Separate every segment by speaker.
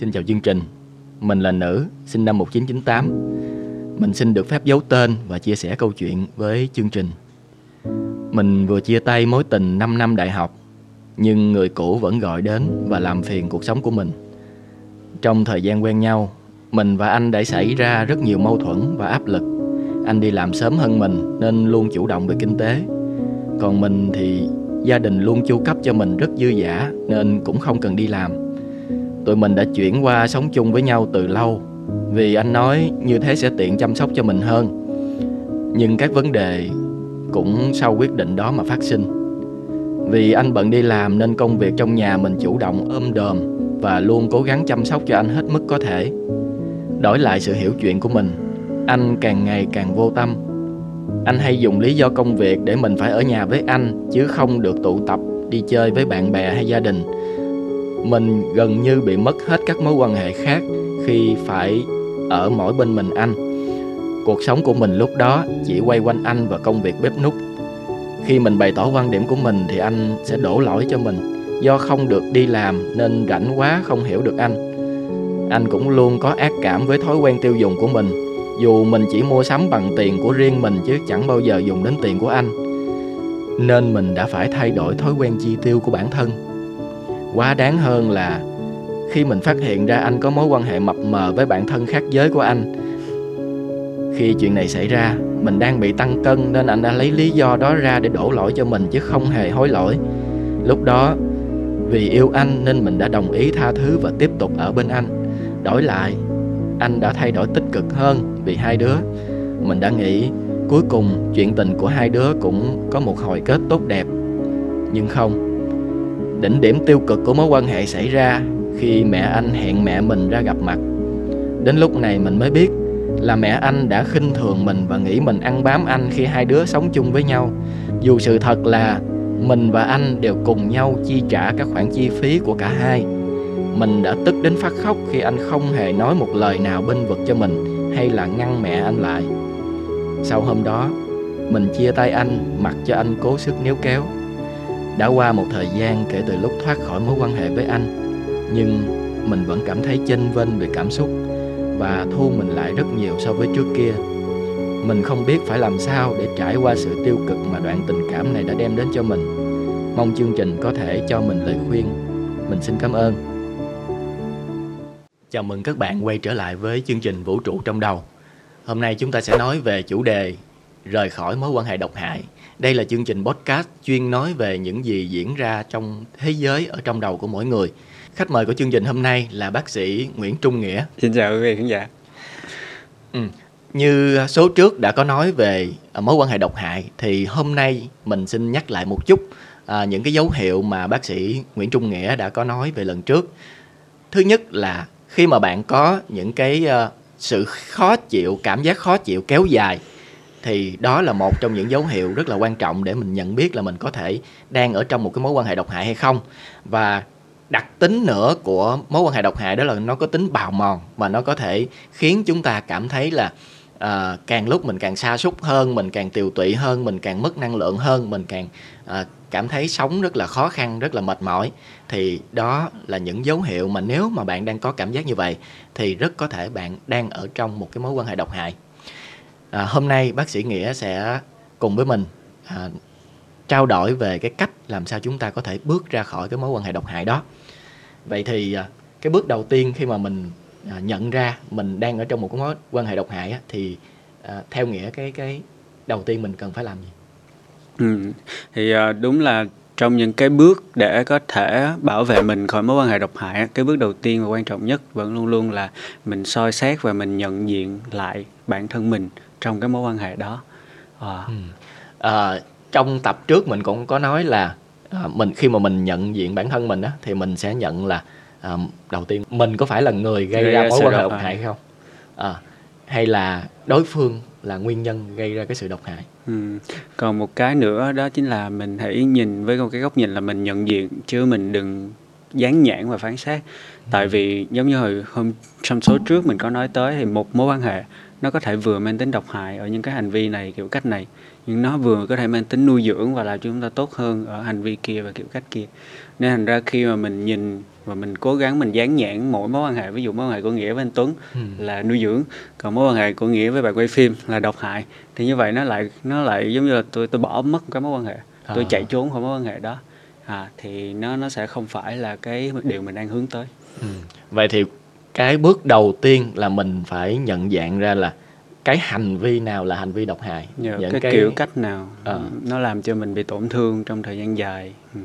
Speaker 1: Xin chào chương trình. Mình là nữ, sinh năm 1998. Mình xin được phép giấu tên và chia sẻ câu chuyện với chương trình. Mình vừa chia tay mối tình 5 năm đại học, nhưng người cũ vẫn gọi đến và làm phiền cuộc sống của mình. Trong thời gian quen nhau, mình và anh đã xảy ra rất nhiều mâu thuẫn và áp lực. Anh đi làm sớm hơn mình nên luôn chủ động về kinh tế. Còn mình thì gia đình luôn chu cấp cho mình rất dư dả nên cũng không cần đi làm tụi mình đã chuyển qua sống chung với nhau từ lâu. Vì anh nói như thế sẽ tiện chăm sóc cho mình hơn. Nhưng các vấn đề cũng sau quyết định đó mà phát sinh. Vì anh bận đi làm nên công việc trong nhà mình chủ động ôm đờm và luôn cố gắng chăm sóc cho anh hết mức có thể. Đổi lại sự hiểu chuyện của mình, anh càng ngày càng vô tâm. Anh hay dùng lý do công việc để mình phải ở nhà với anh chứ không được tụ tập đi chơi với bạn bè hay gia đình mình gần như bị mất hết các mối quan hệ khác khi phải ở mỗi bên mình anh. Cuộc sống của mình lúc đó chỉ quay quanh anh và công việc bếp nút khi mình bày tỏ quan điểm của mình thì anh sẽ đổ lỗi cho mình. Do không được đi làm nên rảnh quá không hiểu được anh. Anh cũng luôn có ác cảm với thói quen tiêu dùng của mình. Dù mình chỉ mua sắm bằng tiền của riêng mình chứ chẳng bao giờ dùng đến tiền của anh. Nên mình đã phải thay đổi thói quen chi tiêu của bản thân quá đáng hơn là khi mình phát hiện ra anh có mối quan hệ mập mờ với bạn thân khác giới của anh. Khi chuyện này xảy ra, mình đang bị tăng cân nên anh đã lấy lý do đó ra để đổ lỗi cho mình chứ không hề hối lỗi. Lúc đó, vì yêu anh nên mình đã đồng ý tha thứ và tiếp tục ở bên anh. Đổi lại, anh đã thay đổi tích cực hơn vì hai đứa. Mình đã nghĩ cuối cùng chuyện tình của hai đứa cũng có một hồi kết tốt đẹp. Nhưng không Đỉnh điểm tiêu cực của mối quan hệ xảy ra khi mẹ anh hẹn mẹ mình ra gặp mặt. Đến lúc này mình mới biết là mẹ anh đã khinh thường mình và nghĩ mình ăn bám anh khi hai đứa sống chung với nhau. Dù sự thật là mình và anh đều cùng nhau chi trả các khoản chi phí của cả hai. Mình đã tức đến phát khóc khi anh không hề nói một lời nào bên vực cho mình hay là ngăn mẹ anh lại. Sau hôm đó, mình chia tay anh mặc cho anh cố sức níu kéo đã qua một thời gian kể từ lúc thoát khỏi mối quan hệ với anh, Nhưng mình vẫn cảm thấy chênh vênh về cảm xúc Và thu mình lại rất nhiều so với trước kia. Mình không biết phải làm sao để trải qua sự tiêu cực mà đoạn tình cảm này đã đem đến cho mình. Mong chương trình có thể cho mình lời khuyên. Mình xin cảm ơn. Chào mừng các bạn quay trở lại với chương trình Vũ trụ trong đầu. Hôm nay chúng ta sẽ nói về chủ đề Rời khỏi mối quan hệ độc hại đây là chương trình podcast chuyên nói về những gì diễn ra trong thế giới ở trong đầu của mỗi người. Khách mời của chương trình hôm nay là bác sĩ Nguyễn Trung Nghĩa.
Speaker 2: Xin chào quý vị khán giả.
Speaker 1: Ừ. Như số trước đã có nói về à, mối quan hệ độc hại thì hôm nay mình xin nhắc lại một chút à, những cái dấu hiệu mà bác sĩ Nguyễn Trung Nghĩa đã có nói về lần trước. Thứ nhất là khi mà bạn có những cái uh, sự khó chịu, cảm giác khó chịu kéo dài thì đó là một trong những dấu hiệu rất là quan trọng để mình nhận biết là mình có thể đang ở trong một cái mối quan hệ độc hại hay không. Và đặc tính nữa của mối quan hệ độc hại đó là nó có tính bào mòn và nó có thể khiến chúng ta cảm thấy là à, càng lúc mình càng xa xúc hơn mình càng tiều tụy hơn mình càng mất năng lượng hơn mình càng à, cảm thấy sống rất là khó khăn rất là mệt mỏi. Thì đó là những dấu hiệu mà nếu mà bạn đang có cảm giác như vậy thì rất có thể bạn đang ở trong một cái mối quan hệ độc hại à, hôm nay bác sĩ nghĩa sẽ cùng với mình à, trao đổi về cái cách làm sao chúng ta có thể bước ra khỏi cái mối quan hệ độc hại đó vậy thì à, cái bước đầu tiên khi mà mình à, nhận ra mình đang ở trong một cái mối quan hệ độc hại á, thì à, theo nghĩa cái cái đầu tiên mình cần phải làm gì
Speaker 2: ừ. thì à, đúng là trong những cái bước để có thể bảo vệ mình khỏi mối quan hệ độc hại cái bước đầu tiên và quan trọng nhất vẫn luôn luôn là mình soi xét và mình nhận diện lại bản thân mình trong cái mối quan hệ đó
Speaker 1: à. Ừ. À, trong tập trước mình cũng có nói là à, mình khi mà mình nhận diện bản thân mình á thì mình sẽ nhận là à, đầu tiên mình có phải là người gây, gây ra mối quan hệ độc hại không à, hay là đối phương là nguyên nhân gây ra cái sự độc hại
Speaker 2: ừ. còn một cái nữa đó chính là mình hãy nhìn với một cái góc nhìn là mình nhận diện chứ mình đừng dán nhãn và phán xét tại ừ. vì giống như hồi hôm trong số trước mình có nói tới thì một mối quan hệ nó có thể vừa mang tính độc hại ở những cái hành vi này kiểu cách này nhưng nó vừa có thể mang tính nuôi dưỡng và làm cho chúng ta tốt hơn ở hành vi kia và kiểu cách kia nên thành ra khi mà mình nhìn và mình cố gắng mình dán nhãn mỗi mối quan hệ ví dụ mối quan hệ của nghĩa với anh Tuấn ừ. là nuôi dưỡng còn mối quan hệ của nghĩa với bạn quay phim là độc hại thì như vậy nó lại nó lại giống như là tôi tôi bỏ mất cái mối quan hệ à. tôi chạy trốn khỏi mối quan hệ đó à, thì nó nó sẽ không phải là cái điều mình đang hướng tới
Speaker 1: ừ. vậy thì cái bước đầu tiên là mình phải nhận dạng ra là cái hành vi nào là hành vi độc hại
Speaker 2: Nhờ những cái, cái kiểu cách nào à. nó làm cho mình bị tổn thương trong thời gian dài ừ.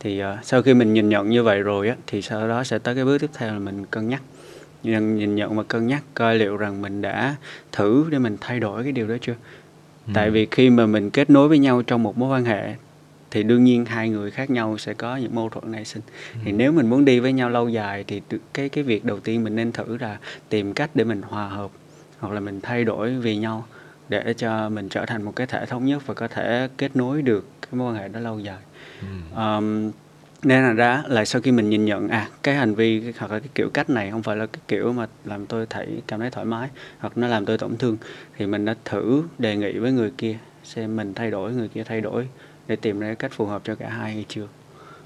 Speaker 2: thì uh, sau khi mình nhìn nhận như vậy rồi á thì sau đó sẽ tới cái bước tiếp theo là mình cân nhắc nhìn, nhìn nhận và cân nhắc coi liệu rằng mình đã thử để mình thay đổi cái điều đó chưa ừ. tại vì khi mà mình kết nối với nhau trong một mối quan hệ thì đương nhiên hai người khác nhau sẽ có những mâu thuẫn nảy sinh ừ. thì nếu mình muốn đi với nhau lâu dài thì cái cái việc đầu tiên mình nên thử là tìm cách để mình hòa hợp hoặc là mình thay đổi vì nhau để cho mình trở thành một cái thể thống nhất và có thể kết nối được cái mối quan hệ đó lâu dài ừ. um, nên là ra là sau khi mình nhìn nhận à cái hành vi hoặc là cái kiểu cách này không phải là cái kiểu mà làm tôi thấy cảm thấy thoải mái hoặc nó làm tôi tổn thương thì mình đã thử đề nghị với người kia xem mình thay đổi người kia thay đổi để tìm ra cách phù hợp cho cả hai hay chưa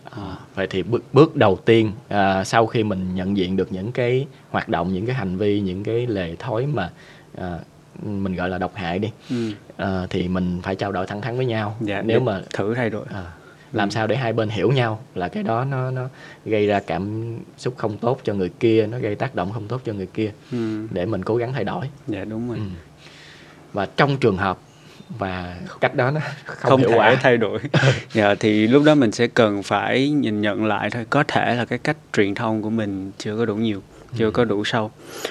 Speaker 1: À, vậy thì bước bước đầu tiên à, sau khi mình nhận diện được những cái hoạt động những cái hành vi những cái lề thói mà à, mình gọi là độc hại đi ừ. à, thì mình phải trao đổi thẳng thắn với nhau
Speaker 2: dạ, nếu mà thử thay đổi à,
Speaker 1: làm ừ. sao để hai bên hiểu nhau là cái đó nó nó gây ra cảm xúc không tốt cho người kia nó gây tác động không tốt cho người kia ừ. để mình cố gắng thay đổi
Speaker 2: dạ đúng rồi ừ.
Speaker 1: và trong trường hợp và cách đó nó không,
Speaker 2: không hiệu thể quả. thay đổi dạ, thì lúc đó mình sẽ cần phải nhìn nhận lại thôi có thể là cái cách truyền thông của mình chưa có đủ nhiều chưa ừ. có đủ sâu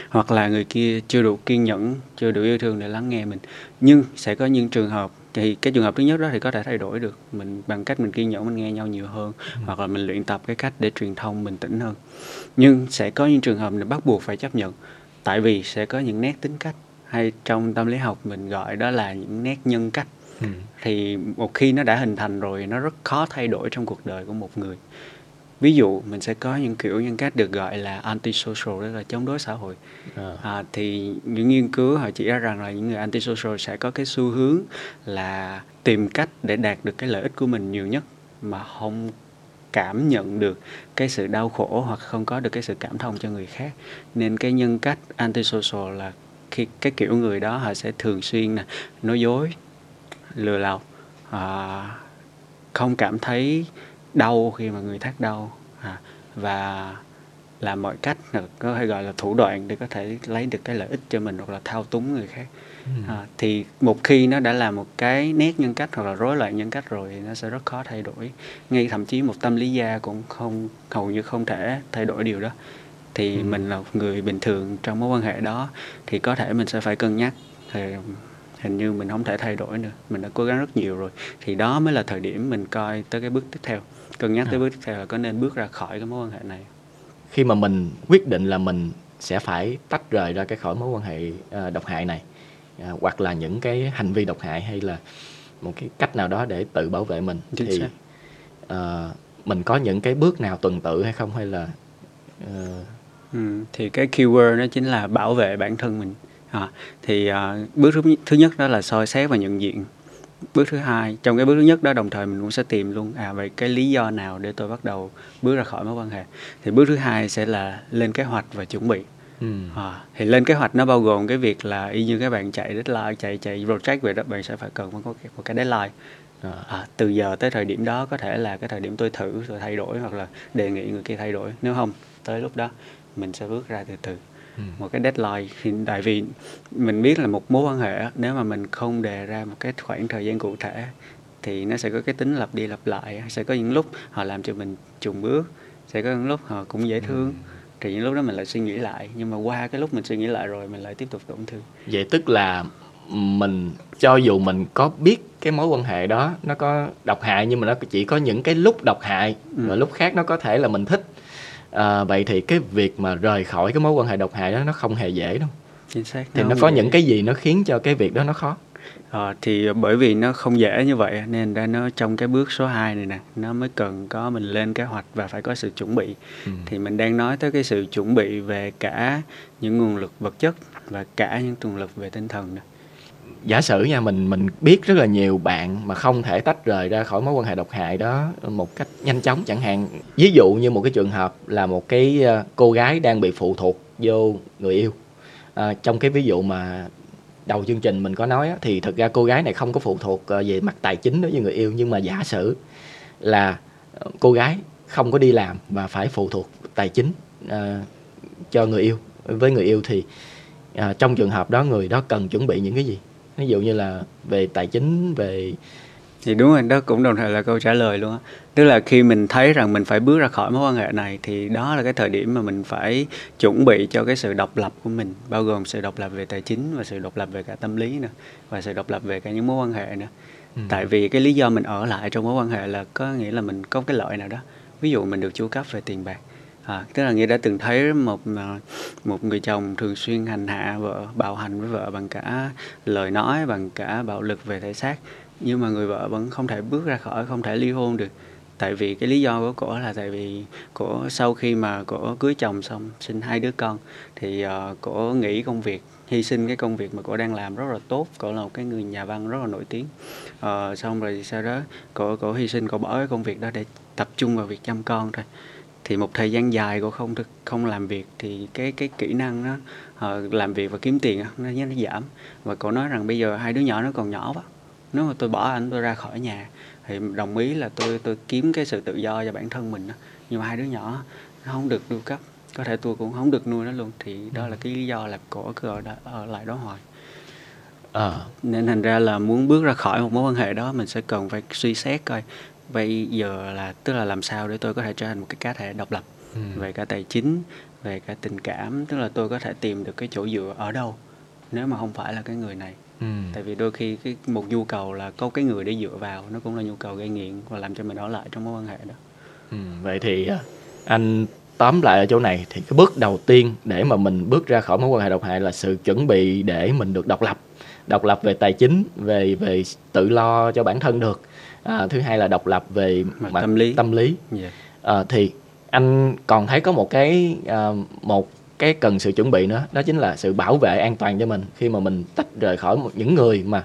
Speaker 2: hoặc là người kia chưa đủ kiên nhẫn chưa đủ yêu thương để lắng nghe mình nhưng sẽ có những trường hợp thì cái trường hợp thứ nhất đó thì có thể thay đổi được mình bằng cách mình kiên nhẫn mình nghe nhau nhiều hơn ừ. hoặc là mình luyện tập cái cách để truyền thông bình tĩnh hơn nhưng sẽ có những trường hợp mình bắt buộc phải chấp nhận tại vì sẽ có những nét tính cách hay trong tâm lý học mình gọi đó là những nét nhân cách ừ. thì một khi nó đã hình thành rồi nó rất khó thay đổi trong cuộc đời của một người ví dụ mình sẽ có những kiểu nhân cách được gọi là antisocial đó là chống đối xã hội à. À, thì những nghiên cứu họ chỉ ra rằng là những người antisocial sẽ có cái xu hướng là tìm cách để đạt được cái lợi ích của mình nhiều nhất mà không cảm nhận được cái sự đau khổ hoặc không có được cái sự cảm thông cho người khác nên cái nhân cách antisocial là khi cái kiểu người đó họ sẽ thường xuyên nè nói dối lừa lọc à, không cảm thấy đau khi mà người thắt đau à, và làm mọi cách có thể gọi là thủ đoạn để có thể lấy được cái lợi ích cho mình hoặc là thao túng người khác. Ừ. à, thì một khi nó đã là một cái nét nhân cách hoặc là rối loạn nhân cách rồi thì nó sẽ rất khó thay đổi. Ngay thậm chí một tâm lý gia cũng không hầu như không thể thay đổi điều đó thì ừ. mình là một người bình thường trong mối quan hệ đó. Thì có thể mình sẽ phải cân nhắc. Thì hình như mình không thể thay đổi nữa. Mình đã cố gắng rất nhiều rồi. Thì đó mới là thời điểm mình coi tới cái bước tiếp theo. Cân nhắc à. tới bước tiếp theo là có nên bước ra khỏi cái mối quan hệ này.
Speaker 1: Khi mà mình quyết định là mình sẽ phải tách rời ra cái khỏi mối quan hệ uh, độc hại này uh, hoặc là những cái hành vi độc hại hay là một cái cách nào đó để tự bảo vệ mình Chính thì uh, mình có những cái bước nào tuần tự hay không? Hay là uh,
Speaker 2: Ừ, thì cái keyword nó chính là bảo vệ bản thân mình. À, thì à, bước thứ, thứ nhất đó là soi xét và nhận diện. Bước thứ hai trong cái bước thứ nhất đó đồng thời mình cũng sẽ tìm luôn à vậy cái lý do nào để tôi bắt đầu bước ra khỏi mối quan hệ. Thì bước thứ hai sẽ là lên kế hoạch và chuẩn bị. Ừ. à, thì lên kế hoạch nó bao gồm cái việc là y như các bạn chạy deadline chạy chạy project về đó bạn sẽ phải cần có một cái deadline. À, à, từ giờ tới thời điểm đó có thể là cái thời điểm tôi thử rồi thay đổi hoặc là đề nghị người kia thay đổi. Nếu không tới lúc đó mình sẽ bước ra từ từ ừ. một cái deadline thì tại vì mình biết là một mối quan hệ nếu mà mình không đề ra một cái khoảng thời gian cụ thể thì nó sẽ có cái tính lặp đi lặp lại sẽ có những lúc họ làm cho mình trùng bước sẽ có những lúc họ cũng dễ thương ừ. thì những lúc đó mình lại suy nghĩ lại nhưng mà qua cái lúc mình suy nghĩ lại rồi mình lại tiếp tục tổn thương
Speaker 1: vậy tức là mình cho dù mình có biết cái mối quan hệ đó nó có độc hại nhưng mà nó chỉ có những cái lúc độc hại ừ. và lúc khác nó có thể là mình thích à, vậy thì cái việc mà rời khỏi cái mối quan hệ độc hại đó nó không hề dễ đâu
Speaker 2: chính xác
Speaker 1: thì nó, nó có dễ. những cái gì nó khiến cho cái việc đó nó khó
Speaker 2: à, thì bởi vì nó không dễ như vậy nên ra nó trong cái bước số 2 này nè nó mới cần có mình lên kế hoạch và phải có sự chuẩn bị ừ. thì mình đang nói tới cái sự chuẩn bị về cả những nguồn lực vật chất và cả những nguồn lực về tinh thần nữa
Speaker 1: giả sử nha mình mình biết rất là nhiều bạn mà không thể tách rời ra khỏi mối quan hệ độc hại đó một cách nhanh chóng chẳng hạn. Ví dụ như một cái trường hợp là một cái ờ, cô gái đang bị phụ thuộc vô người yêu. À, trong cái ví dụ mà đầu chương trình mình có nói á, thì thực ra cô gái này không có phụ thuộc ờ, về mặt tài chính đối với người yêu. Nhưng mà giả sử là cô gái không có đi làm và phải phụ thuộc tài chính à, cho người yêu với người yêu thì à, trong trường hợp đó người đó cần chuẩn bị những cái gì? Ví dụ như là về tài chính về
Speaker 2: thì đúng rồi đó cũng đồng thời là câu trả lời luôn á. Tức là khi mình thấy rằng mình phải bước ra khỏi mối quan hệ này thì đó là cái thời điểm mà mình phải chuẩn bị cho cái sự độc lập của mình bao gồm sự độc lập về tài chính và sự độc lập về cả tâm lý nữa và sự độc lập về cả những mối quan hệ nữa. Ừ. tại vì cái lý do mình ở lại trong mối quan hệ là có nghĩa là mình có cái lợi nào đó. Ví dụ mình được chu cấp về tiền bạc à, tức là nghĩa đã từng thấy một à, một người chồng thường xuyên hành hạ vợ bạo hành với vợ bằng cả lời nói bằng cả bạo lực về thể xác. Nhưng mà người vợ vẫn không thể bước ra khỏi không thể ly hôn được. Tại vì cái lý do của cổ là tại vì cổ sau khi mà cổ cưới chồng xong sinh hai đứa con thì uh, cổ nghỉ công việc hy sinh cái công việc mà cổ đang làm rất là tốt. Cổ là một cái người nhà văn rất là nổi tiếng. Uh, xong rồi sau đó cổ cổ hy sinh cổ bỏ cái công việc đó để tập trung vào việc chăm con thôi thì một thời gian dài cô không không làm việc thì cái cái kỹ năng nó uh, làm việc và kiếm tiền nó nó giảm. Và cô nói rằng bây giờ hai đứa nhỏ nó còn nhỏ quá. Nếu mà tôi bỏ anh tôi ra khỏi nhà thì đồng ý là tôi tôi kiếm cái sự tự do cho bản thân mình đó. nhưng mà hai đứa nhỏ nó không được nuôi cấp. Có thể tôi cũng không được nuôi nó luôn. Thì đó là cái lý do là cổ cứ ở, đó, ở lại đó hoài. À. nên thành ra là muốn bước ra khỏi một mối quan hệ đó mình sẽ cần phải suy xét coi bây giờ là tức là làm sao để tôi có thể trở thành một cái cá thể độc lập ừ. về cả tài chính về cả tình cảm tức là tôi có thể tìm được cái chỗ dựa ở đâu nếu mà không phải là cái người này ừ. tại vì đôi khi cái một nhu cầu là có cái người để dựa vào nó cũng là nhu cầu gây nghiện và làm cho mình ở lại trong mối quan hệ đó
Speaker 1: ừ. vậy thì à, anh tóm lại ở chỗ này thì cái bước đầu tiên để mà mình bước ra khỏi mối quan hệ độc hại là sự chuẩn bị để mình được độc lập độc lập về tài chính về về tự lo cho bản thân được à, thứ hai là độc lập về
Speaker 2: mặt, mặt tâm lý
Speaker 1: tâm lý yeah. à, thì anh còn thấy có một cái à, một cái cần sự chuẩn bị nữa đó chính là sự bảo vệ an toàn cho mình khi mà mình tách rời khỏi một những người mà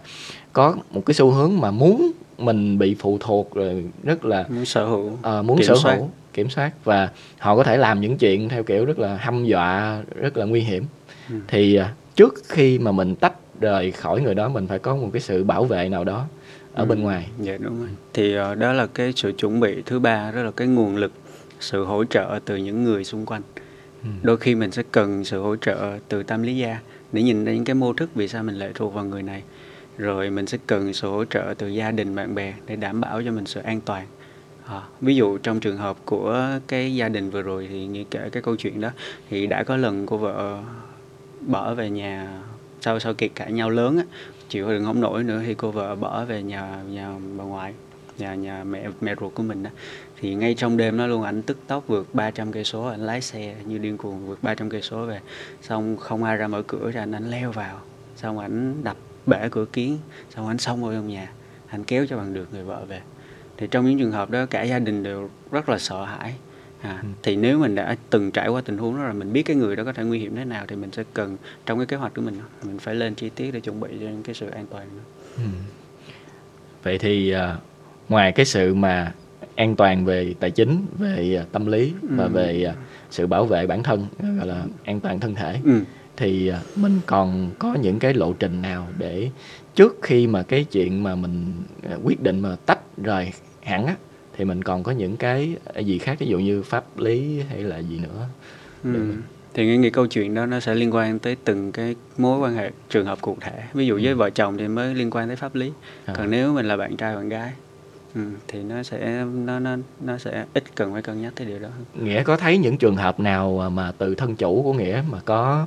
Speaker 1: có một cái xu hướng mà muốn mình bị phụ thuộc rồi rất là
Speaker 2: muốn sở hữu
Speaker 1: uh, muốn kiểm sở soát. hữu kiểm soát và họ có thể làm những chuyện theo kiểu rất là hăm dọa rất là nguy hiểm ừ. thì trước khi mà mình tách rời khỏi người đó mình phải có một cái sự bảo vệ nào đó ở ừ. bên ngoài.
Speaker 2: Dạ đúng rồi. Thì uh, đó là cái sự chuẩn bị thứ ba đó là cái nguồn lực sự hỗ trợ từ những người xung quanh. Ừ. đôi khi mình sẽ cần sự hỗ trợ từ tâm lý gia để nhìn ra những cái mô thức vì sao mình lệ thuộc vào người này. Rồi mình sẽ cần sự hỗ trợ từ gia đình bạn bè để đảm bảo cho mình sự an toàn. À, ví dụ trong trường hợp của cái gia đình vừa rồi thì như kể cái câu chuyện đó thì đã có lần cô vợ bỏ về nhà sau sau kiệt cãi nhau lớn á chịu đựng không nổi nữa thì cô vợ bỏ về nhà nhà bà ngoại, nhà nhà mẹ mẹ ruột của mình đó. Thì ngay trong đêm đó luôn, ảnh tức tốc vượt 300 cây số, ảnh lái xe như điên cuồng vượt 300 cây số về. Xong không ai ra mở cửa ra anh ảnh leo vào. Xong ảnh đập bể cửa kiến xong ảnh xông vào trong nhà. Anh kéo cho bằng được người vợ về. Thì trong những trường hợp đó, cả gia đình đều rất là sợ hãi à, ừ. thì nếu mình đã từng trải qua tình huống đó rồi mình biết cái người đó có thể nguy hiểm thế nào thì mình sẽ cần trong cái kế hoạch của mình mình phải lên chi tiết để chuẩn bị cho cái sự an toàn Ừ.
Speaker 1: vậy thì uh, ngoài cái sự mà an toàn về tài chính về uh, tâm lý ừ. và về uh, sự bảo vệ bản thân gọi là an toàn thân thể ừ. thì mình còn có những cái lộ trình nào để trước khi mà cái chuyện mà mình quyết định mà tách rời hẳn á thì mình còn có những cái gì khác ví dụ như pháp lý hay là gì nữa.
Speaker 2: Ừ. thì nghĩ, nghĩ câu chuyện đó nó sẽ liên quan tới từng cái mối quan hệ trường hợp cụ thể. Ví dụ với ừ. vợ chồng thì mới liên quan tới pháp lý. À. còn nếu mình là bạn trai bạn gái ừ, thì nó sẽ nó nó nó sẽ ít cần phải cân nhắc tới điều đó
Speaker 1: nghĩa có thấy những trường hợp nào mà từ thân chủ của nghĩa mà có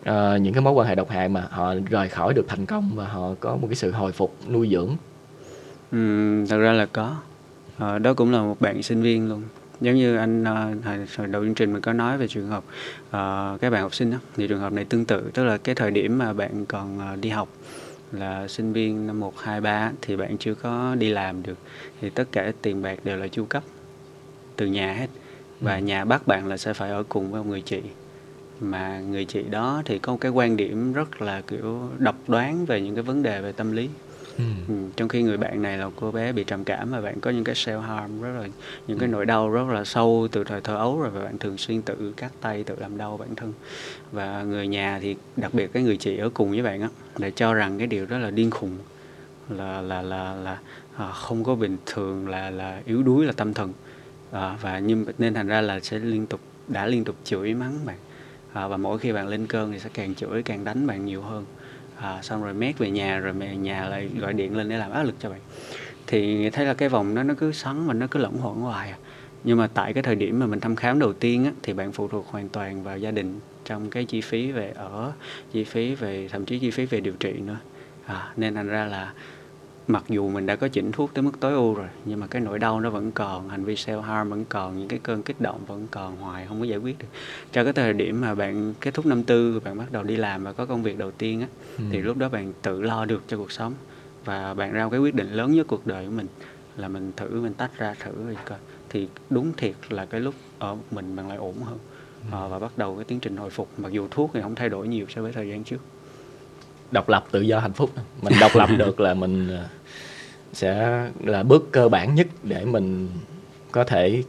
Speaker 1: uh, những cái mối quan hệ độc hại mà họ rời khỏi được thành công và họ có một cái sự hồi phục nuôi dưỡng?
Speaker 2: Ừ, thật ra là có à, đó cũng là một bạn sinh viên luôn. Giống như anh uh, hồi đầu chương trình mình có nói về trường hợp uh, các bạn học sinh đó, thì trường hợp này tương tự tức là cái thời điểm mà bạn còn uh, đi học là sinh viên năm 1, 2, 3 thì bạn chưa có đi làm được. Thì tất cả tiền bạc đều là chu cấp từ nhà hết. Và ừ. nhà bắt bạn là sẽ phải ở cùng với một người chị. Mà người chị đó thì có một cái quan điểm rất là kiểu độc đoán về những cái vấn đề về tâm lý Ừ. ừ. trong khi người bạn này là cô bé bị trầm cảm và bạn có những cái self harm rất là những cái ừ. nỗi đau rất là sâu từ thời thơ ấu rồi và bạn thường xuyên tự cắt tay tự làm đau bản thân và người nhà thì đặc biệt cái người chị ở cùng với bạn á để cho rằng cái điều đó là điên khùng là là là là à, không có bình thường là là yếu đuối là tâm thần à, và nhưng nên thành ra là sẽ liên tục đã liên tục chửi mắng bạn à, và mỗi khi bạn lên cơn thì sẽ càng chửi càng đánh bạn nhiều hơn à, xong rồi mét về nhà rồi về nhà lại gọi điện lên để làm áp lực cho bạn thì thấy là cái vòng đó nó cứ xoắn và nó cứ lẫn hỗn hoài à. nhưng mà tại cái thời điểm mà mình thăm khám đầu tiên á, thì bạn phụ thuộc hoàn toàn vào gia đình trong cái chi phí về ở chi phí về thậm chí chi phí về điều trị nữa à, nên thành ra là mặc dù mình đã có chỉnh thuốc tới mức tối ưu rồi nhưng mà cái nỗi đau nó vẫn còn hành vi self harm vẫn còn những cái cơn kích động vẫn còn hoài không có giải quyết được cho cái thời điểm mà bạn kết thúc năm tư bạn bắt đầu đi làm và có công việc đầu tiên á ừ. thì lúc đó bạn tự lo được cho cuộc sống và bạn ra một cái quyết định lớn nhất cuộc đời của mình là mình thử mình tách ra thử rồi coi thì đúng thiệt là cái lúc ở mình bạn lại ổn hơn ừ. à, và bắt đầu cái tiến trình hồi phục mặc dù thuốc thì không thay đổi nhiều so với thời gian trước
Speaker 1: độc lập tự do hạnh phúc mình độc lập được là mình ờ, sẽ là bước cơ bản nhất để mình có thể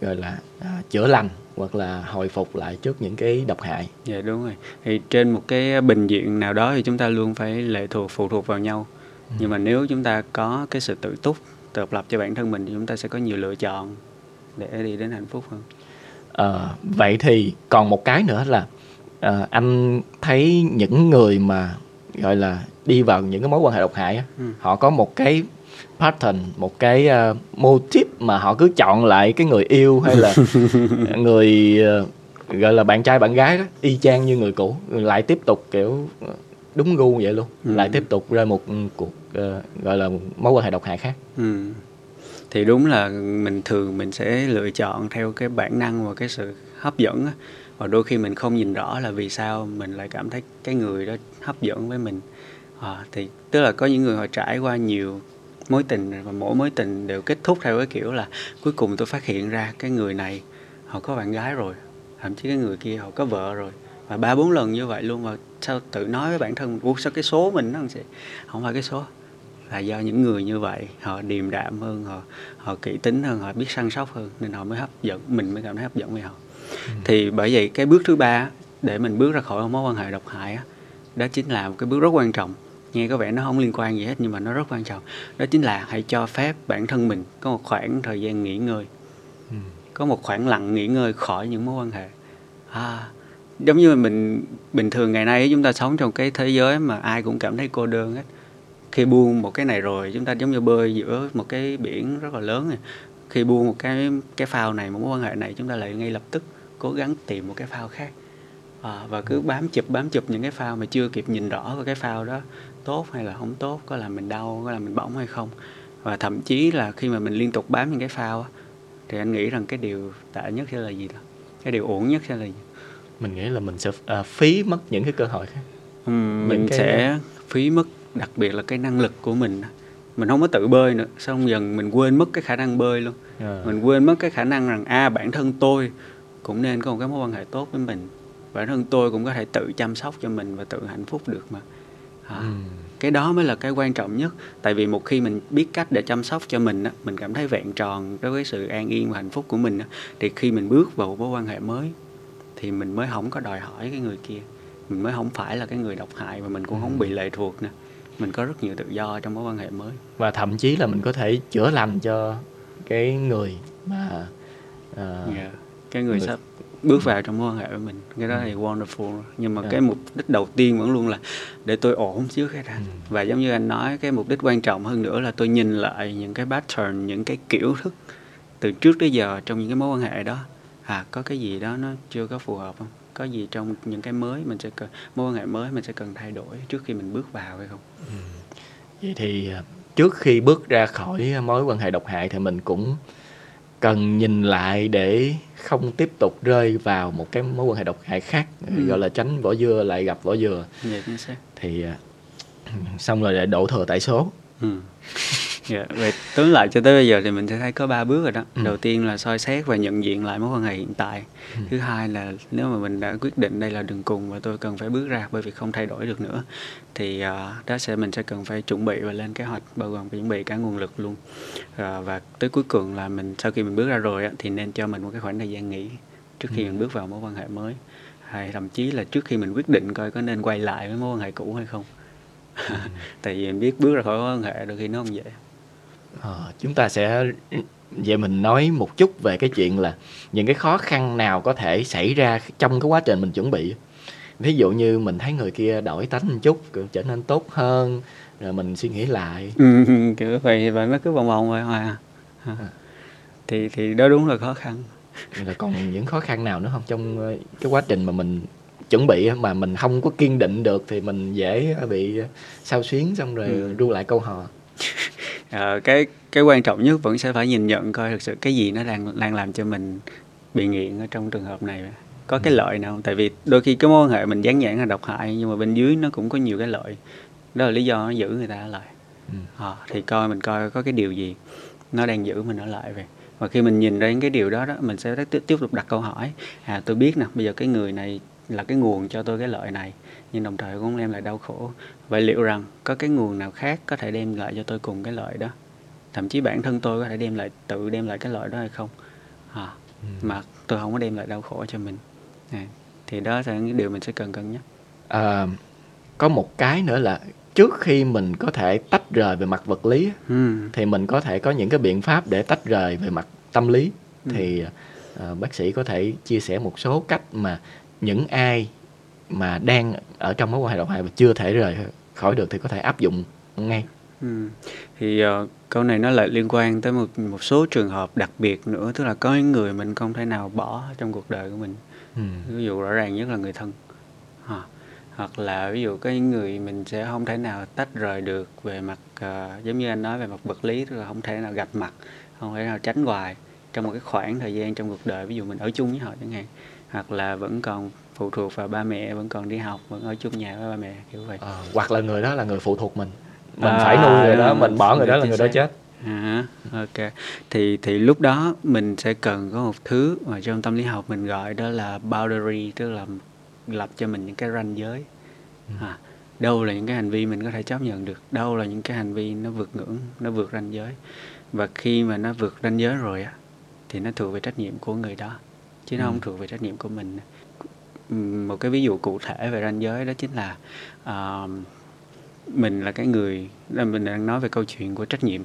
Speaker 1: gọi là à, chữa lành hoặc là hồi phục lại trước những cái độc hại.
Speaker 2: Dạ đúng rồi. Thì trên một cái bình diện nào đó thì chúng ta luôn phải lệ thuộc phụ thuộc vào nhau. Ừ. Nhưng mà nếu chúng ta có cái sự tự túc, tự độc lập cho bản thân mình thì chúng ta sẽ có nhiều lựa chọn để đi đến hạnh phúc hơn.
Speaker 1: À, vậy thì còn một cái nữa là à, anh thấy những người mà gọi là đi vào những cái mối quan hệ độc hại á, ừ. họ có một cái pattern một cái uh, motive mà họ cứ chọn lại cái người yêu hay là người uh, gọi là bạn trai bạn gái đó y chang như người cũ lại tiếp tục kiểu đúng gu vậy luôn ừ. lại tiếp tục rơi một cuộc uh, gọi là mối quan hệ độc hại khác ừ.
Speaker 2: thì đúng là mình thường mình sẽ lựa chọn theo cái bản năng và cái sự hấp dẫn á và đôi khi mình không nhìn rõ là vì sao mình lại cảm thấy cái người đó hấp dẫn với mình. À, thì tức là có những người họ trải qua nhiều mối tình và mỗi mối tình đều kết thúc theo cái kiểu là cuối cùng tôi phát hiện ra cái người này họ có bạn gái rồi thậm chí cái người kia họ có vợ rồi. Và ba bốn lần như vậy luôn và sao tự nói với bản thân Ủa sao cái số mình nó sẽ không phải cái số. Là do những người như vậy họ điềm đạm hơn họ họ kỹ tính hơn họ biết săn sóc hơn nên họ mới hấp dẫn mình mới cảm thấy hấp dẫn với họ. Ừ. thì bởi vậy cái bước thứ ba để mình bước ra khỏi mối quan hệ độc hại đó chính là một cái bước rất quan trọng. Nghe có vẻ nó không liên quan gì hết nhưng mà nó rất quan trọng. Đó chính là hãy cho phép bản thân mình có một khoảng thời gian nghỉ ngơi. Ừ. có một khoảng lặng nghỉ ngơi khỏi những mối quan hệ. À, giống như mình bình thường ngày nay chúng ta sống trong cái thế giới mà ai cũng cảm thấy cô đơn hết. Khi buông một cái này rồi chúng ta giống như bơi giữa một cái biển rất là lớn này. Khi buông một cái cái phao này một mối quan hệ này chúng ta lại ngay lập tức cố gắng tìm một cái phao khác à, và cứ bám chụp bám chụp những cái phao mà chưa kịp nhìn rõ cái phao đó tốt hay là không tốt có làm mình đau có làm mình bỏng hay không. Và thậm chí là khi mà mình liên tục bám những cái phao thì anh nghĩ rằng cái điều tệ nhất sẽ là gì đó cái điều uổng nhất sẽ là gì?
Speaker 1: Mình nghĩ là mình sẽ à, phí mất những cái cơ hội khác.
Speaker 2: Uhm, mình cái... sẽ phí mất đặc biệt là cái năng lực của mình mình không có tự bơi nữa xong dần mình quên mất cái khả năng bơi luôn. À. mình quên mất cái khả năng rằng a à, bản thân tôi cũng nên có một cái mối quan hệ tốt với mình bản thân tôi cũng có thể tự chăm sóc cho mình và tự hạnh phúc được mà à, ừ. cái đó mới là cái quan trọng nhất tại vì một khi mình biết cách để chăm sóc cho mình á mình cảm thấy vẹn tròn đối với sự an yên và hạnh phúc của mình á thì khi mình bước vào một mối quan hệ mới thì mình mới không có đòi hỏi cái người kia mình mới không phải là cái người độc hại và mình cũng ừ. không bị lệ thuộc nè mình có rất nhiều tự do trong mối quan hệ mới
Speaker 1: và thậm chí là mình có thể chữa lành cho cái người mà
Speaker 2: uh, yeah. Dạ, cái người, người sắp bước vào trong mối quan hệ với mình cái đó ừ. thì wonderful nhưng mà yeah. Dạ. cái mục đích đầu tiên vẫn luôn là để tôi ổn trước cái đã ừ. và giống như anh nói cái mục đích quan trọng hơn nữa là tôi nhìn lại những cái pattern những cái kiểu thức từ trước tới giờ trong những cái mối quan hệ đó à có cái gì đó nó chưa có phù hợp không có gì trong những cái mới mình sẽ cần mối quan hệ mới mình sẽ cần thay đổi trước khi mình bước vào hay không ừ.
Speaker 1: vậy thì à, trước khi bước ra khỏi mối quan hệ độc hại thì mình cũng cần nhìn lại để không tiếp tục rơi vào một cái mối quan hệ độc hại khác ừ. gọi là tránh vỏ dưa lại gặp vỏ dừa
Speaker 2: dạ,
Speaker 1: thì à, xong rồi lại đổ thừa tại số ừ.
Speaker 2: Dạ, vậy tóm lại cho tới bây giờ thì mình sẽ thấy có ba bước rồi đó.
Speaker 1: Ừ.
Speaker 2: Đầu tiên là soi xét và nhận diện lại mối quan hệ hiện tại.
Speaker 1: Ừ.
Speaker 2: Thứ hai là nếu mà mình đã quyết định đây là đường cùng và tôi cần phải bước ra bởi vì không thay đổi được nữa thì à, đó sẽ mình sẽ cần phải chuẩn bị và lên kế hoạch bao gồm chuẩn bị cả nguồn lực luôn. À, và tới cuối cùng là mình sau khi mình bước ra rồi á, thì nên cho mình một cái khoảng thời gian nghỉ trước khi
Speaker 1: Ừ.
Speaker 2: mình bước vào mối quan hệ mới. Hay thậm chí là trước khi mình quyết định coi có nên quay lại với mối quan hệ cũ hay không.
Speaker 1: Ừ.
Speaker 2: Tại vì mình biết bước ra khỏi mối quan hệ đôi khi nó không dễ.
Speaker 1: Ờ, chúng ta sẽ vậy mình nói một chút về cái chuyện là những cái khó khăn nào có thể xảy ra trong cái quá trình mình chuẩn bị ví dụ như mình thấy người kia đổi tánh một chút trở nên tốt hơn rồi mình suy nghĩ lại
Speaker 2: Ừ, kiểu vậy vậy nó cứ vòng vòng vậy hoài à. À. thì thì đó đúng là khó khăn
Speaker 1: rồi còn những khó khăn nào nữa không trong ờ, cái quá trình mà mình chuẩn bị mà mình không có kiên định được thì mình dễ bị sao xuyến xong rồi
Speaker 2: Ừ.
Speaker 1: ru lại câu hò
Speaker 2: Ờ, cái cái quan trọng nhất vẫn sẽ phải nhìn nhận coi thực sự cái gì nó đang đang làm cho mình bị nghiện ở trong trường hợp này. Có cái lợi nào không? Tại vì đôi khi cái mối quan hệ mình dán nhãn là độc hại nhưng mà bên dưới nó cũng có nhiều cái lợi. Đó là lý do nó giữ người ta ở lại.
Speaker 1: Ừ.
Speaker 2: Ờ, thì coi mình coi có cái điều gì nó đang giữ mình ở lại về. Và khi mình nhìn ra những cái điều đó đó mình sẽ tiếp tiếp tục đặt câu hỏi. À tôi biết nè bây giờ cái người này là cái nguồn cho tôi cái lợi này nhưng đồng thời cũng đem lại đau khổ vậy liệu rằng có cái nguồn nào khác có thể đem lại cho tôi cùng cái lợi đó thậm chí bản thân tôi có thể đem lại tự đem lại cái lợi đó hay không à,
Speaker 1: Ừ.
Speaker 2: mà tôi không có đem lại đau khổ cho mình à, thì đó là những điều mình sẽ cần cân nhắc
Speaker 1: Ờ, có một cái nữa là trước khi mình có thể tách rời về mặt vật lý
Speaker 2: ừ.
Speaker 1: thì mình có thể có những cái biện pháp để tách rời về mặt tâm lý
Speaker 2: Ừ.
Speaker 1: thì ờ, bác sĩ có thể chia sẻ một số cách mà những ai mà đang ở trong mối quan hệ độc hại và chưa thể rời khỏi được thì có thể áp dụng ngay.
Speaker 2: Ừ. Thì ờ, câu này nó lại liên quan tới một một số trường hợp đặc biệt nữa tức là có những người mình không thể nào bỏ trong cuộc đời của mình.
Speaker 1: Ừ.
Speaker 2: ví dụ rõ ràng nhất là người thân. À, hoặc là ví dụ có những người mình sẽ không thể nào tách rời được về mặt ờ, giống như anh nói về mặt vật lý tức là không thể nào gặp mặt không thể nào tránh hoài trong một cái khoảng thời gian trong cuộc đời ví dụ mình ở chung với họ chẳng hạn. Hoặc là vẫn còn phụ thuộc vào ba mẹ vẫn còn đi học vẫn ở chung nhà với ba mẹ kiểu vậy
Speaker 1: Ờ, hoặc là người đó là người phụ thuộc mình mình
Speaker 2: À,
Speaker 1: phải nuôi người đó
Speaker 2: à,
Speaker 1: mình bỏ người đó là người đó chết
Speaker 2: À, ok. Thì thì lúc đó mình sẽ cần có một thứ mà trong tâm lý học mình gọi đó là boundary, tức là lập cho mình những cái ranh giới. À, đâu là những cái hành vi mình có thể chấp nhận được, đâu là những cái hành vi nó vượt ngưỡng, nó vượt ranh giới. Và khi mà nó vượt ranh giới rồi á thì nó thuộc về trách nhiệm của người đó chứ nó
Speaker 1: Ừ.
Speaker 2: không thuộc về trách nhiệm của mình. Một cái ví dụ cụ thể về ranh giới đó chính là à, mình là cái người là mình đang nói về câu chuyện của trách nhiệm.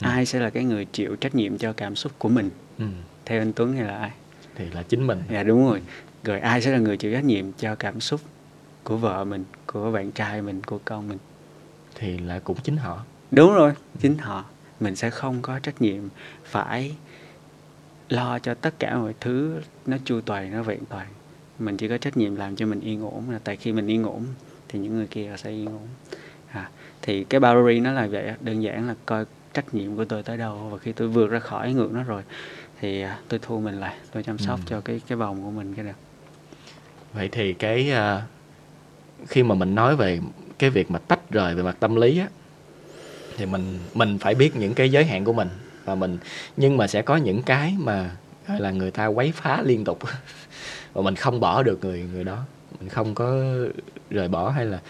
Speaker 1: Ừ.
Speaker 2: ai sẽ là cái người chịu trách nhiệm cho cảm xúc của mình?
Speaker 1: Ừ.
Speaker 2: theo anh Tuấn hay là ai?
Speaker 1: Thì là chính mình.
Speaker 2: Dạ đúng rồi. Rồi ai sẽ là người chịu trách nhiệm cho cảm xúc của vợ mình của bạn trai mình của con mình?
Speaker 1: Thì là cũng chính họ.
Speaker 2: Đúng rồi chính họ. Mình sẽ không có trách nhiệm phải lo cho tất cả mọi thứ nó chu toàn nó vẹn toàn mình chỉ có trách nhiệm làm cho mình yên ổn là tại khi mình yên ổn thì những người kia sẽ yên ổn. À, thì cái boundary nó là vậy đơn giản là coi trách nhiệm của tôi tới đâu. Và khi tôi vượt ra khỏi ngưỡng nó rồi thì à, tôi thu mình lại tôi chăm sóc
Speaker 1: Ừ.
Speaker 2: cho cái cái vòng của mình cái được
Speaker 1: vậy thì cái à, khi mà mình nói về cái việc mà tách rời về mặt tâm lý á thì mình mình phải biết những cái giới hạn của mình. Và mình nhưng mà sẽ có những cái mà gọi là người ta quấy phá liên tục và mình không bỏ được người người đó mình không có rời bỏ hay là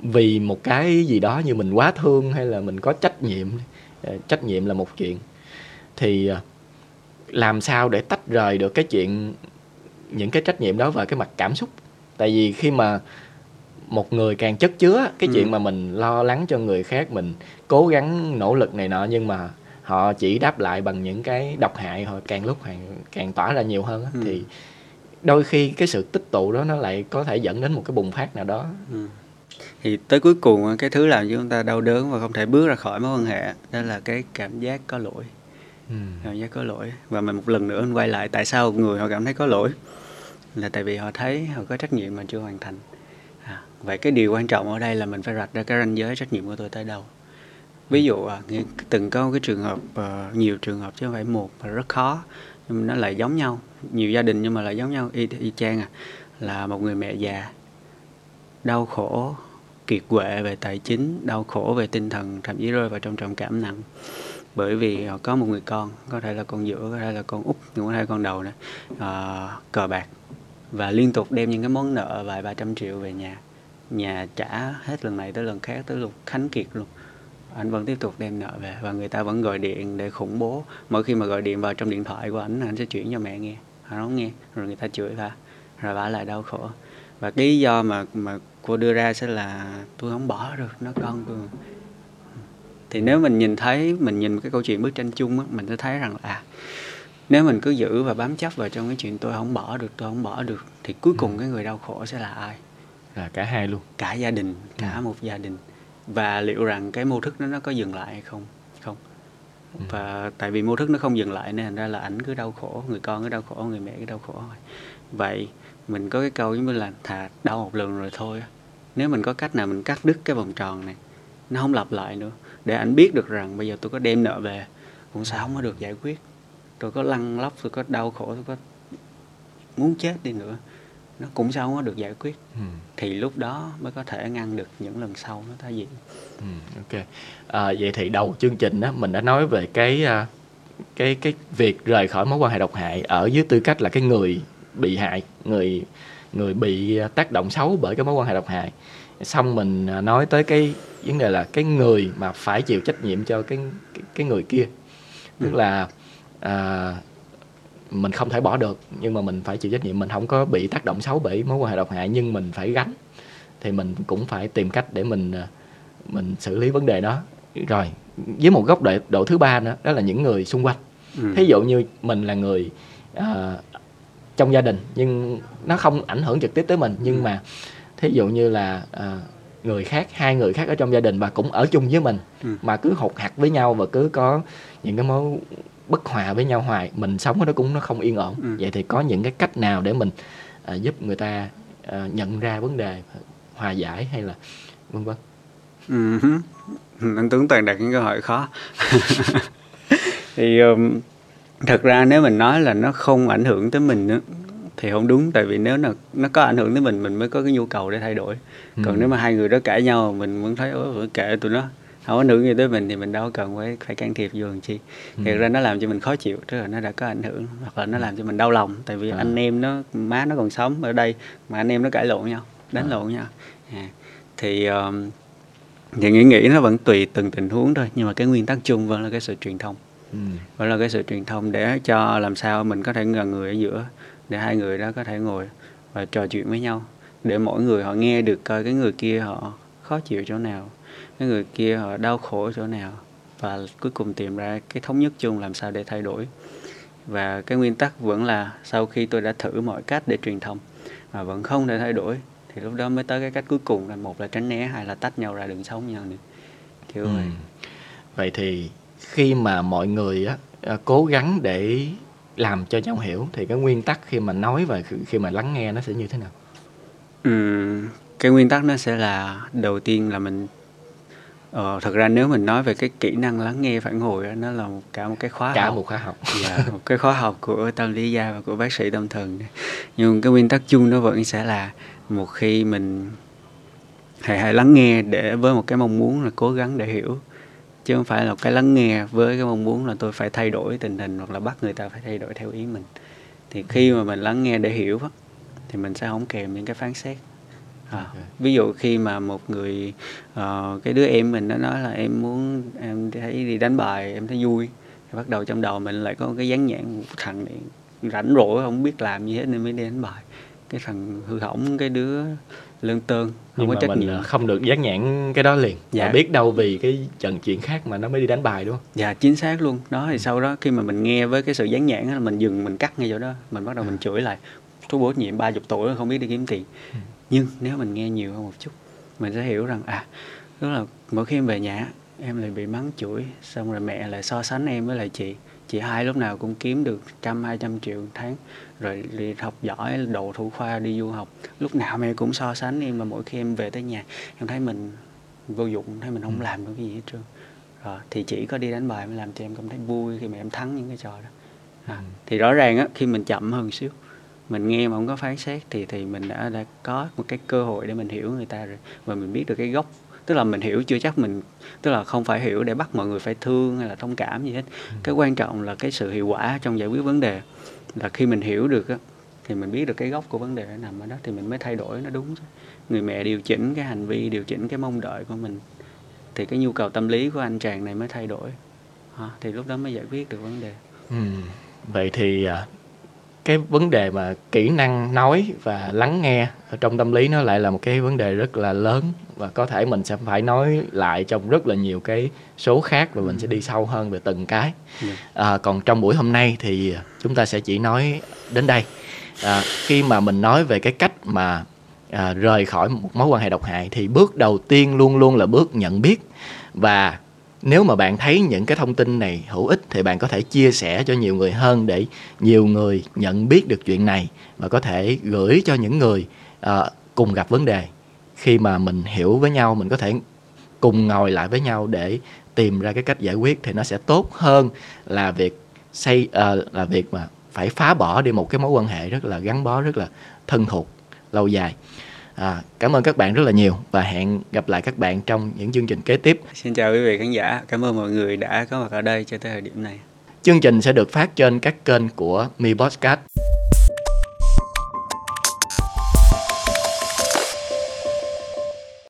Speaker 1: vì một cái gì đó như mình quá thương hay là mình có trách nhiệm Ờ, trách nhiệm là một chuyện thì à, làm sao để tách rời được cái chuyện những cái trách nhiệm đó và cái mặt cảm xúc tại vì khi mà một người càng chất chứa cái
Speaker 2: Ừ.
Speaker 1: chuyện mà mình lo lắng cho người khác mình cố gắng nỗ lực này nọ nhưng mà họ chỉ đáp lại bằng những cái độc hại họ càng lúc càng càng tỏa ra nhiều hơn
Speaker 2: Ừ.
Speaker 1: thì đôi khi cái sự tích tụ đó nó lại có thể dẫn đến một cái bùng phát nào đó.
Speaker 2: Ừ. Thì tới cuối cùng cái thứ làm cho chúng ta đau đớn và không thể bước ra khỏi mối quan hệ đó là cái cảm giác có lỗi. Cảm giác có lỗi. Và mình một lần nữa mình quay lại tại sao người họ cảm thấy có lỗi. Là tại vì họ thấy họ có trách nhiệm mà chưa hoàn thành. À, vậy cái điều quan trọng ở đây là mình phải rạch ra cái ranh giới trách nhiệm của tôi tới đâu. Ví dụ à, từng có cái trường hợp ờ, nhiều trường hợp chứ không phải một mà rất khó nhưng nó lại giống nhau nhiều gia đình nhưng mà lại giống nhau. Y, y chang à là một người mẹ già đau khổ kiệt quệ về tài chính đau khổ về tinh thần thậm chí rơi vào trong trầm cảm nặng. Bởi vì họ có một người con có thể là con giữa có thể là con út cũng có thể là con đầu nữa à, cờ bạc. Và liên tục đem những cái món nợ vài ba trăm triệu về nhà. Nhà trả hết lần này tới lần khác tới lúc khánh kiệt luôn anh vẫn tiếp tục đem nợ về và người ta vẫn gọi điện để khủng bố. Mỗi khi mà gọi điện vào trong điện thoại của anh anh sẽ chuyển cho mẹ nghe. Anh không nghe rồi người ta chửi và rồi bà lại đau khổ. Và cái lý do mà mà cô đưa ra sẽ là tôi không bỏ được nó con tôi. Thì nếu mình nhìn thấy mình nhìn cái câu chuyện bức tranh chung á mình sẽ thấy rằng là à, nếu mình cứ giữ và bám chấp vào trong cái chuyện tôi không bỏ được tôi không bỏ được thì cuối cùng ừ. cái người đau khổ sẽ là ai?
Speaker 1: Là cả hai luôn.
Speaker 2: Cả gia đình cả ừ. một gia đình và liệu rằng cái mô thức đó nó có dừng lại hay không? Không. Ừ. và tại vì mô thức nó không dừng lại nên thành ra là ảnh cứ đau khổ người con cứ đau khổ người mẹ cứ đau khổ vậy mình có cái câu giống như là thà đau một lần rồi thôi nếu mình có cách nào mình cắt đứt cái vòng tròn này nó không lặp lại nữa để ảnh biết được rằng bây giờ tôi có đem nợ về cũng sao không có được giải quyết. Tôi có lăn lóc tôi có đau khổ tôi có muốn chết đi nữa nó cũng sao không có được giải quyết. Ừ. thì lúc đó mới có thể ngăn được những lần sau nó tái diễn.
Speaker 1: Ừ, ok. À, vậy thì đầu chương trình đó mình đã nói về cái à, cái cái việc rời khỏi mối quan hệ độc hại ở dưới tư cách là cái người bị hại người người bị tác động xấu bởi cái mối quan hệ độc hại. Xong mình à, nói tới cái vấn đề là cái người mà phải chịu trách nhiệm cho cái cái, cái người kia. Tức ừ. là à, mình không thể bỏ được nhưng mà mình phải chịu trách nhiệm mình không có bị tác động xấu bởi mối quan hệ độc hại nhưng mình phải gánh thì mình cũng phải tìm cách để mình à, mình xử lý vấn đề đó rồi với một góc độ, độ thứ ba nữa đó là những người xung quanh ừ. thí dụ như mình là người à, trong gia đình nhưng nó không ảnh hưởng trực tiếp tới mình nhưng ừ. mà thí dụ như là à, người khác hai người khác ở trong gia đình và cũng ở chung với mình ừ. mà cứ hụt hạt với nhau và cứ có những cái mối bất hòa với nhau hoài mình sống ở đó cũng nó không yên ổn ừ. vậy thì có những cái cách nào để mình à, giúp người ta à, nhận ra vấn đề hòa giải hay là vân vân
Speaker 2: ừ. anh tướng toàn đặt những câu hỏi khó thì um, thật ra nếu mình nói là nó không ảnh hưởng tới mình nữa thì không đúng tại vì nếu nó nó có ảnh hưởng tới mình mình mới có cái nhu cầu để thay đổi ừ. còn nếu mà hai người đó cãi nhau mình vẫn thấy ôi kệ tụi nó không ảnh hưởng gì tới mình thì mình đâu cần phải phải can thiệp vô làm chi ừ. thật ra nó làm cho mình khó chịu tức là nó đã có ảnh hưởng hoặc là nó ừ. làm cho mình đau lòng tại vì à. anh em nó má nó còn sống ở đây mà anh em nó cãi lộn nhau đánh à. lộn nhau à. thì um, thì nghĩ nghĩ nó vẫn tùy từng tình huống thôi nhưng mà cái nguyên tắc chung vẫn là cái sự truyền thông ừ. vẫn là cái sự truyền thông để cho làm sao mình có thể gần người ở giữa để hai người đó có thể ngồi và trò chuyện với nhau để mỗi người họ nghe được coi cái người kia họ khó chịu chỗ nào cái người kia họ đau khổ chỗ nào? Và cuối cùng tìm ra cái thống nhất chung làm sao để thay đổi. Và cái nguyên tắc vẫn là sau khi tôi đã thử mọi cách để truyền thông mà vẫn không thể thay đổi thì lúc đó mới tới cái cách cuối cùng là một là tránh né hai là tách nhau ra đừng sống nhau nữa. Kiểu ừ. vậy.
Speaker 1: Vậy thì khi mà mọi người á à, cố gắng để làm cho nhau hiểu thì cái nguyên tắc khi mà nói và khi mà lắng nghe nó sẽ như thế nào?
Speaker 2: Ừ, cái nguyên tắc nó sẽ là đầu tiên là mình Ờ, thật ra nếu mình nói về cái kỹ năng lắng nghe phản hồi đó, nó là một, cả một cái khóa
Speaker 1: cả
Speaker 2: học.
Speaker 1: một khóa học.
Speaker 2: Dạ, một cái khóa học của tâm lý gia và của bác sĩ tâm thần. Nhưng cái nguyên tắc chung nó vẫn sẽ là một khi mình hãy hãy lắng nghe để với một cái mong muốn là cố gắng để hiểu. Chứ không phải là cái lắng nghe với cái mong muốn là tôi phải thay đổi tình hình hoặc là bắt người ta phải thay đổi theo ý mình. Thì khi mà mình lắng nghe để hiểu thì mình sẽ không kèm những cái phán xét à, ví dụ khi mà một người uh, cái đứa em mình nó nói là em muốn em thấy đi đánh bài em thấy vui. Thì bắt đầu trong đầu mình lại có cái dán nhãn thằng này rảnh rỗi không biết làm gì hết nên mới đi đánh bài. Cái thằng hư hỏng cái đứa lương tơn không
Speaker 1: nhưng có trách mình nhiệm. không được dán nhãn cái đó liền. Dạ. Mà biết đâu vì cái trận chuyện khác mà nó mới đi đánh bài đúng không?
Speaker 2: Dạ chính xác luôn. Đó thì sau đó khi mà mình nghe với cái sự dán nhãn là mình dừng mình cắt ngay chỗ đó. Mình bắt đầu mình chửi lại. Chú bố nhiệm ba chục tuổi không biết đi kiếm tiền. Ừ. nhưng nếu mình nghe nhiều hơn một chút mình sẽ hiểu rằng à tức là mỗi khi em về nhà em lại bị mắng chửi xong rồi mẹ lại so sánh em với lại chị chị hai lúc nào cũng kiếm được trăm hai trăm triệu một tháng rồi đi học giỏi đồ thủ khoa đi du học lúc nào mẹ cũng so sánh em mà mỗi khi em về tới nhà em thấy mình vô dụng thấy mình không ừ. làm được cái gì hết trơn rồi thì chỉ có đi đánh bài mới làm cho em cảm thấy vui khi mà em thắng những cái trò đó à, ừ. thì rõ ràng á khi mình chậm hơn xíu mình nghe mà không có phán xét thì thì mình đã đã có một cái cơ hội để mình hiểu người ta rồi. Và mình biết được cái gốc. Tức là mình hiểu chưa chắc mình tức là không phải hiểu để bắt mọi người phải thương hay là thông cảm gì hết. Ừ. cái quan trọng là cái sự hiệu quả trong giải quyết vấn đề. Là khi mình hiểu được á thì mình biết được cái gốc của vấn đề nằm ở đó thì mình mới thay đổi nó đúng người mẹ điều chỉnh cái hành vi điều chỉnh cái mong đợi của mình thì cái nhu cầu tâm lý của anh chàng này mới thay đổi. À, thì lúc đó mới giải quyết được vấn đề.
Speaker 1: Ừ. vậy thì à, cái vấn đề mà kỹ năng nói và lắng nghe ở trong tâm lý nó lại là một cái vấn đề rất là lớn và có thể mình sẽ phải nói lại trong rất là nhiều cái số khác và mình sẽ đi sâu hơn về từng cái. Dạ. à, còn trong buổi hôm nay thì chúng ta sẽ chỉ nói đến đây. À, khi mà mình nói về cái cách mà à, rời khỏi một mối quan hệ độc hại thì bước đầu tiên luôn luôn là bước nhận biết và nếu mà bạn thấy những cái thông tin này hữu ích thì bạn có thể chia sẻ cho nhiều người hơn để nhiều người nhận biết được chuyện này và có thể gửi cho những người uh, cùng gặp vấn đề. Khi mà mình hiểu với nhau mình có thể cùng ngồi lại với nhau để tìm ra cái cách giải quyết thì nó sẽ tốt hơn là việc xây uh, là việc mà phải phá bỏ đi một cái mối quan hệ rất là gắn bó rất là thân thuộc lâu dài. À, cảm ơn các bạn rất là nhiều và hẹn gặp lại các bạn trong những chương trình kế tiếp.
Speaker 2: Xin chào quý vị khán giả, cảm ơn mọi người đã có mặt ở đây cho tới thời điểm này.
Speaker 1: Chương trình sẽ được phát trên các kênh của Mi Podcast